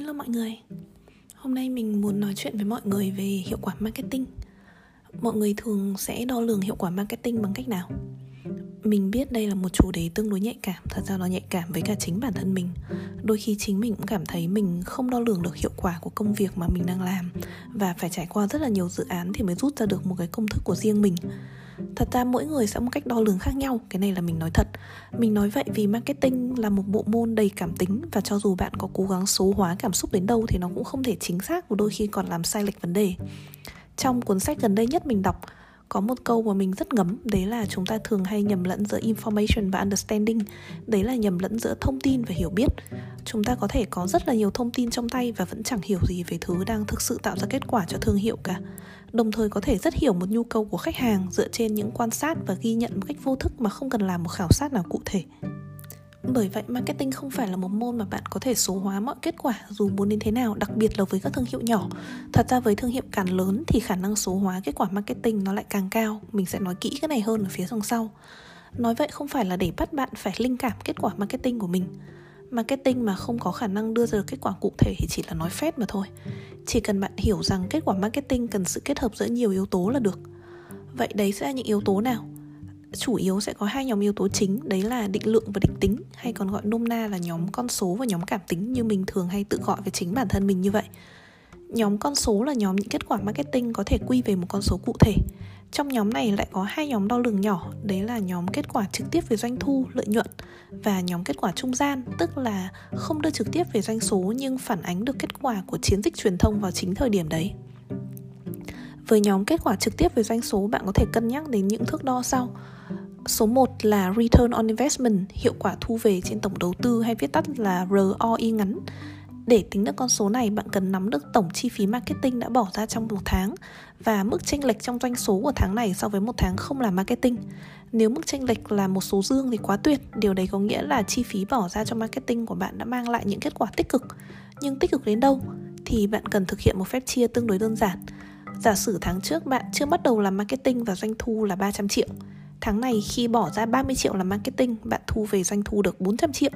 Hello mọi người. Hôm nay mình muốn nói chuyện với mọi người về hiệu quả marketing. Mọi người thường sẽ đo lường hiệu quả marketing bằng cách nào? Mình biết đây là một chủ đề tương đối nhạy cảm, Thật ra nó nhạy cảm với cả chính bản thân mình. Đôi khi chính mình cũng cảm thấy mình không đo lường được hiệu quả của công việc mà mình đang làm Và phải trải qua rất là nhiều dự án thì mới rút ra được một cái công thức của riêng mình thật ra mỗi người sẽ một cách đo lường khác nhau, cái này là mình nói thật. Mình nói vậy vì marketing là một bộ môn đầy cảm tính và cho dù bạn có cố gắng số hóa cảm xúc đến đâu thì nó cũng không thể chính xác và đôi khi còn làm sai lệch vấn đề. Trong cuốn sách gần đây nhất mình đọc, có một câu mà mình rất ngấm, đấy là chúng ta thường hay nhầm lẫn giữa information và understanding. Đấy là nhầm lẫn giữa thông tin và hiểu biết. Chúng ta có thể có rất là nhiều thông tin trong tay và vẫn chẳng hiểu gì về thứ đang thực sự tạo ra kết quả cho thương hiệu cả đồng thời có thể rất hiểu một nhu cầu của khách hàng dựa trên những quan sát và ghi nhận một cách vô thức mà không cần làm một khảo sát nào cụ thể. Bởi vậy, marketing không phải là một môn mà bạn có thể số hóa mọi kết quả dù muốn đến thế nào, đặc biệt là với các thương hiệu nhỏ. Thật ra với thương hiệu càng lớn thì khả năng số hóa kết quả marketing nó lại càng cao. Mình sẽ nói kỹ cái này hơn ở phía đằng sau. Nói vậy không phải là để bắt bạn phải linh cảm kết quả marketing của mình marketing mà không có khả năng đưa ra được kết quả cụ thể thì chỉ là nói phép mà thôi. Chỉ cần bạn hiểu rằng kết quả marketing cần sự kết hợp giữa nhiều yếu tố là được. Vậy đấy sẽ là những yếu tố nào? Chủ yếu sẽ có hai nhóm yếu tố chính, đấy là định lượng và định tính, hay còn gọi nôm na là nhóm con số và nhóm cảm tính như mình thường hay tự gọi về chính bản thân mình như vậy. Nhóm con số là nhóm những kết quả marketing có thể quy về một con số cụ thể trong nhóm này lại có hai nhóm đo lường nhỏ đấy là nhóm kết quả trực tiếp về doanh thu lợi nhuận và nhóm kết quả trung gian tức là không đưa trực tiếp về doanh số nhưng phản ánh được kết quả của chiến dịch truyền thông vào chính thời điểm đấy với nhóm kết quả trực tiếp về doanh số bạn có thể cân nhắc đến những thước đo sau Số 1 là Return on Investment, hiệu quả thu về trên tổng đầu tư hay viết tắt là ROI ngắn. Để tính được con số này, bạn cần nắm được tổng chi phí marketing đã bỏ ra trong một tháng và mức chênh lệch trong doanh số của tháng này so với một tháng không làm marketing. Nếu mức chênh lệch là một số dương thì quá tuyệt, điều đấy có nghĩa là chi phí bỏ ra cho marketing của bạn đã mang lại những kết quả tích cực. Nhưng tích cực đến đâu thì bạn cần thực hiện một phép chia tương đối đơn giản. Giả sử tháng trước bạn chưa bắt đầu làm marketing và doanh thu là 300 triệu. Tháng này khi bỏ ra 30 triệu làm marketing, bạn thu về doanh thu được 400 triệu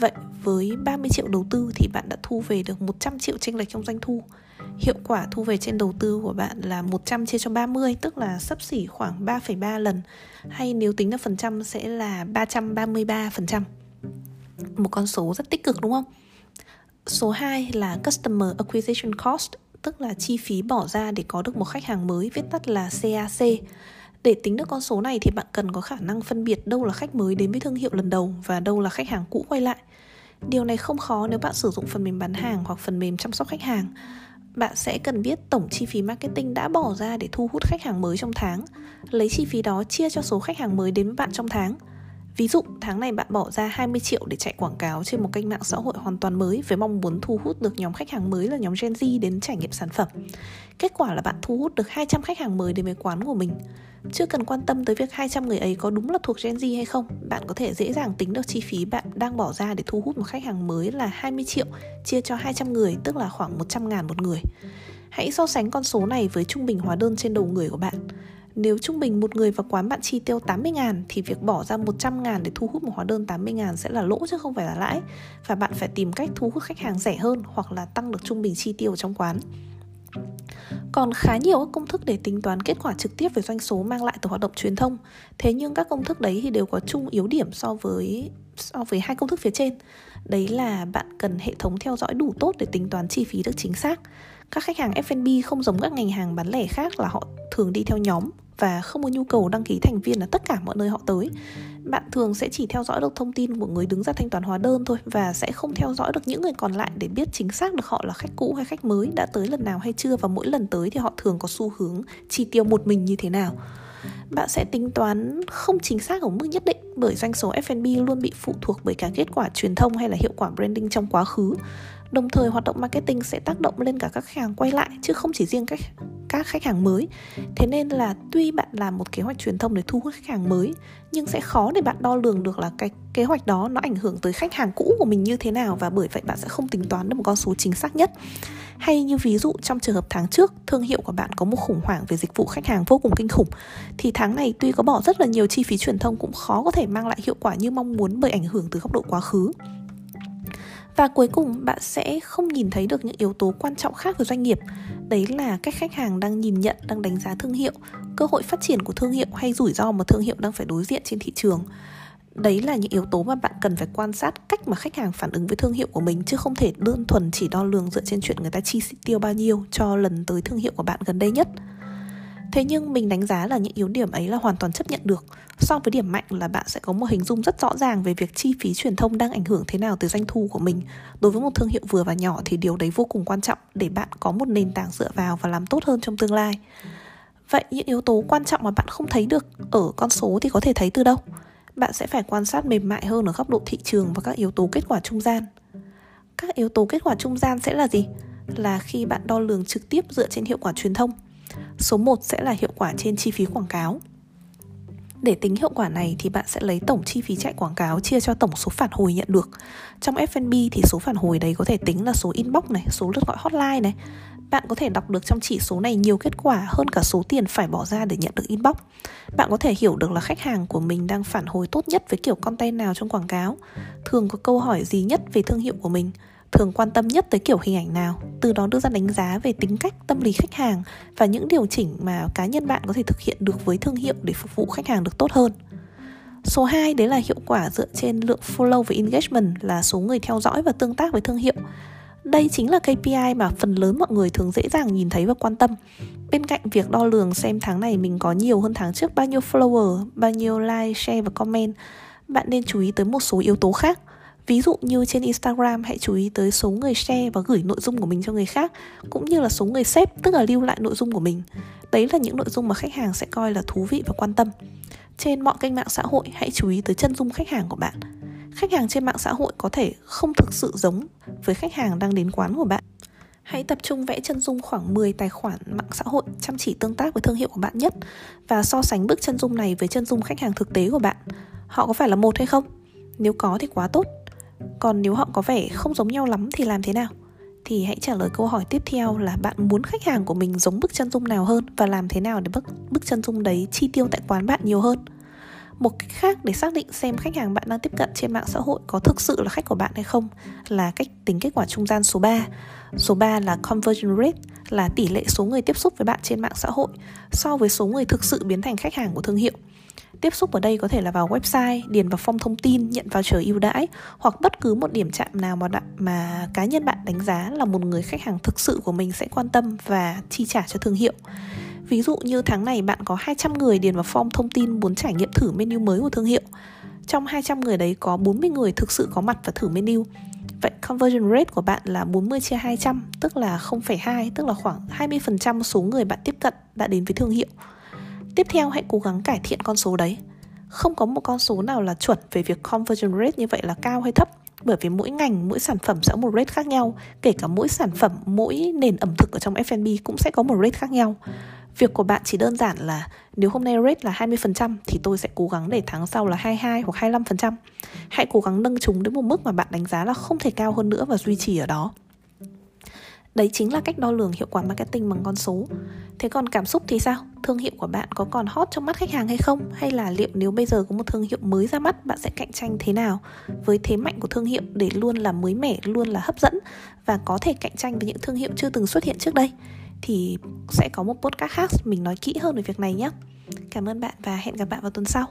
Vậy với 30 triệu đầu tư thì bạn đã thu về được 100 triệu chênh lệch trong doanh thu. Hiệu quả thu về trên đầu tư của bạn là 100 chia cho 30 tức là sấp xỉ khoảng 3,3 lần hay nếu tính là phần trăm sẽ là 333%. Một con số rất tích cực đúng không? Số 2 là Customer Acquisition Cost tức là chi phí bỏ ra để có được một khách hàng mới viết tắt là CAC. Để tính được con số này thì bạn cần có khả năng phân biệt đâu là khách mới đến với thương hiệu lần đầu và đâu là khách hàng cũ quay lại. Điều này không khó nếu bạn sử dụng phần mềm bán hàng hoặc phần mềm chăm sóc khách hàng. Bạn sẽ cần biết tổng chi phí marketing đã bỏ ra để thu hút khách hàng mới trong tháng, lấy chi phí đó chia cho số khách hàng mới đến với bạn trong tháng. Ví dụ, tháng này bạn bỏ ra 20 triệu để chạy quảng cáo trên một kênh mạng xã hội hoàn toàn mới với mong muốn thu hút được nhóm khách hàng mới là nhóm Gen Z đến trải nghiệm sản phẩm. Kết quả là bạn thu hút được 200 khách hàng mới đến với quán của mình. Chưa cần quan tâm tới việc 200 người ấy có đúng là thuộc Gen Z hay không, bạn có thể dễ dàng tính được chi phí bạn đang bỏ ra để thu hút một khách hàng mới là 20 triệu chia cho 200 người, tức là khoảng 100 ngàn một người. Hãy so sánh con số này với trung bình hóa đơn trên đầu người của bạn. Nếu trung bình một người vào quán bạn chi tiêu 80 ngàn thì việc bỏ ra 100 ngàn để thu hút một hóa đơn 80 ngàn sẽ là lỗ chứ không phải là lãi và bạn phải tìm cách thu hút khách hàng rẻ hơn hoặc là tăng được trung bình chi tiêu trong quán. Còn khá nhiều các công thức để tính toán kết quả trực tiếp về doanh số mang lại từ hoạt động truyền thông. Thế nhưng các công thức đấy thì đều có chung yếu điểm so với so với hai công thức phía trên. Đấy là bạn cần hệ thống theo dõi đủ tốt để tính toán chi phí được chính xác. Các khách hàng F&B không giống các ngành hàng bán lẻ khác là họ thường đi theo nhóm và không có nhu cầu đăng ký thành viên ở tất cả mọi nơi họ tới. Bạn thường sẽ chỉ theo dõi được thông tin của người đứng ra thanh toán hóa đơn thôi và sẽ không theo dõi được những người còn lại để biết chính xác được họ là khách cũ hay khách mới, đã tới lần nào hay chưa. Và mỗi lần tới thì họ thường có xu hướng chi tiêu một mình như thế nào bạn sẽ tính toán không chính xác ở mức nhất định bởi doanh số F&B luôn bị phụ thuộc bởi cả kết quả truyền thông hay là hiệu quả branding trong quá khứ Đồng thời, hoạt động marketing sẽ tác động lên cả các khách hàng quay lại, chứ không chỉ riêng các các khách hàng mới. Thế nên là tuy bạn làm một kế hoạch truyền thông để thu hút khách hàng mới, nhưng sẽ khó để bạn đo lường được là cái kế hoạch đó nó ảnh hưởng tới khách hàng cũ của mình như thế nào và bởi vậy bạn sẽ không tính toán được một con số chính xác nhất. Hay như ví dụ, trong trường hợp tháng trước, thương hiệu của bạn có một khủng hoảng về dịch vụ khách hàng vô cùng kinh khủng, thì tháng này tuy có bỏ rất là nhiều chi phí truyền thông cũng khó có thể mang lại hiệu quả như mong muốn bởi ảnh hưởng từ góc độ quá khứ. Và cuối cùng, bạn sẽ không nhìn thấy được những yếu tố quan trọng khác của doanh nghiệp. Đấy là cách khách hàng đang nhìn nhận, đang đánh giá thương hiệu, cơ hội phát triển của thương hiệu hay rủi ro mà thương hiệu đang phải đối diện trên thị trường. Đấy là những yếu tố mà bạn cần phải quan sát cách mà khách hàng phản ứng với thương hiệu của mình, chứ không thể đơn thuần chỉ đo lường dựa trên chuyện người ta chi tiêu bao nhiêu cho lần tới thương hiệu của bạn gần đây nhất thế nhưng mình đánh giá là những yếu điểm ấy là hoàn toàn chấp nhận được. So với điểm mạnh là bạn sẽ có một hình dung rất rõ ràng về việc chi phí truyền thông đang ảnh hưởng thế nào tới doanh thu của mình. Đối với một thương hiệu vừa và nhỏ thì điều đấy vô cùng quan trọng để bạn có một nền tảng dựa vào và làm tốt hơn trong tương lai. Vậy những yếu tố quan trọng mà bạn không thấy được ở con số thì có thể thấy từ đâu? Bạn sẽ phải quan sát mềm mại hơn ở góc độ thị trường và các yếu tố kết quả trung gian. Các yếu tố kết quả trung gian sẽ là gì? Là khi bạn đo lường trực tiếp dựa trên hiệu quả truyền thông. Số 1 sẽ là hiệu quả trên chi phí quảng cáo. Để tính hiệu quả này thì bạn sẽ lấy tổng chi phí chạy quảng cáo chia cho tổng số phản hồi nhận được. Trong F&B thì số phản hồi đấy có thể tính là số inbox này, số lượt gọi hotline này. Bạn có thể đọc được trong chỉ số này nhiều kết quả hơn cả số tiền phải bỏ ra để nhận được inbox. Bạn có thể hiểu được là khách hàng của mình đang phản hồi tốt nhất với kiểu content nào trong quảng cáo, thường có câu hỏi gì nhất về thương hiệu của mình thường quan tâm nhất tới kiểu hình ảnh nào từ đó đưa ra đánh giá về tính cách tâm lý khách hàng và những điều chỉnh mà cá nhân bạn có thể thực hiện được với thương hiệu để phục vụ khách hàng được tốt hơn Số 2 đấy là hiệu quả dựa trên lượng follow và engagement là số người theo dõi và tương tác với thương hiệu. Đây chính là KPI mà phần lớn mọi người thường dễ dàng nhìn thấy và quan tâm. Bên cạnh việc đo lường xem tháng này mình có nhiều hơn tháng trước bao nhiêu follower, bao nhiêu like, share và comment, bạn nên chú ý tới một số yếu tố khác Ví dụ như trên Instagram, hãy chú ý tới số người share và gửi nội dung của mình cho người khác, Cũng như là số người xếp tức là lưu lại nội dung của mình. Đấy là những nội dung mà khách hàng sẽ coi là thú vị và quan tâm. Trên mọi kênh mạng xã hội, hãy chú ý tới chân dung khách hàng của bạn. Khách hàng trên mạng xã hội có thể không thực sự giống với khách hàng đang đến quán của bạn. Hãy tập trung vẽ chân dung khoảng 10 tài khoản mạng xã hội, chăm chỉ tương tác với thương hiệu của bạn nhất và so sánh bức chân dung này với chân dung khách hàng thực tế của bạn. Họ có phải là một hay không? Nếu có thì quá tốt còn nếu họ có vẻ không giống nhau lắm thì làm thế nào thì hãy trả lời câu hỏi tiếp theo là bạn muốn khách hàng của mình giống bức chân dung nào hơn và làm thế nào để bức bức chân dung đấy chi tiêu tại quán bạn nhiều hơn một cách khác để xác định xem khách hàng bạn đang tiếp cận trên mạng xã hội có thực sự là khách của bạn hay không là cách tính kết quả trung gian số 3. Số 3 là conversion rate, là tỷ lệ số người tiếp xúc với bạn trên mạng xã hội so với số người thực sự biến thành khách hàng của thương hiệu. Tiếp xúc ở đây có thể là vào website, điền vào form thông tin, nhận vào chờ ưu đãi hoặc bất cứ một điểm chạm nào mà bạn, mà cá nhân bạn đánh giá là một người khách hàng thực sự của mình sẽ quan tâm và chi trả cho thương hiệu. Ví dụ như tháng này bạn có 200 người điền vào form thông tin muốn trải nghiệm thử menu mới của thương hiệu. Trong 200 người đấy có 40 người thực sự có mặt và thử menu. Vậy conversion rate của bạn là 40 chia 200, tức là 0,2, tức là khoảng 20% số người bạn tiếp cận đã đến với thương hiệu tiếp theo hãy cố gắng cải thiện con số đấy không có một con số nào là chuẩn về việc conversion rate như vậy là cao hay thấp, bởi vì mỗi ngành, mỗi sản phẩm sẽ có một rate khác nhau, kể cả mỗi sản phẩm, mỗi nền ẩm thực ở trong F&B cũng sẽ có một rate khác nhau việc của bạn chỉ đơn giản là nếu hôm nay rate là 20% thì tôi sẽ cố gắng để tháng sau là 22 hoặc 25%. Hãy cố gắng nâng chúng đến một mức mà bạn đánh giá là không thể cao hơn nữa và duy trì ở đó. Đấy chính là cách đo lường hiệu quả marketing bằng con số. Thế còn cảm xúc thì sao? Thương hiệu của bạn có còn hot trong mắt khách hàng hay không? Hay là liệu nếu bây giờ có một thương hiệu mới ra mắt, bạn sẽ cạnh tranh thế nào với thế mạnh của thương hiệu để luôn là mới mẻ, luôn là hấp dẫn và có thể cạnh tranh với những thương hiệu chưa từng xuất hiện trước đây? Thì sẽ có một podcast khác mình nói kỹ hơn về việc này nhé. Cảm ơn bạn và hẹn gặp bạn vào tuần sau.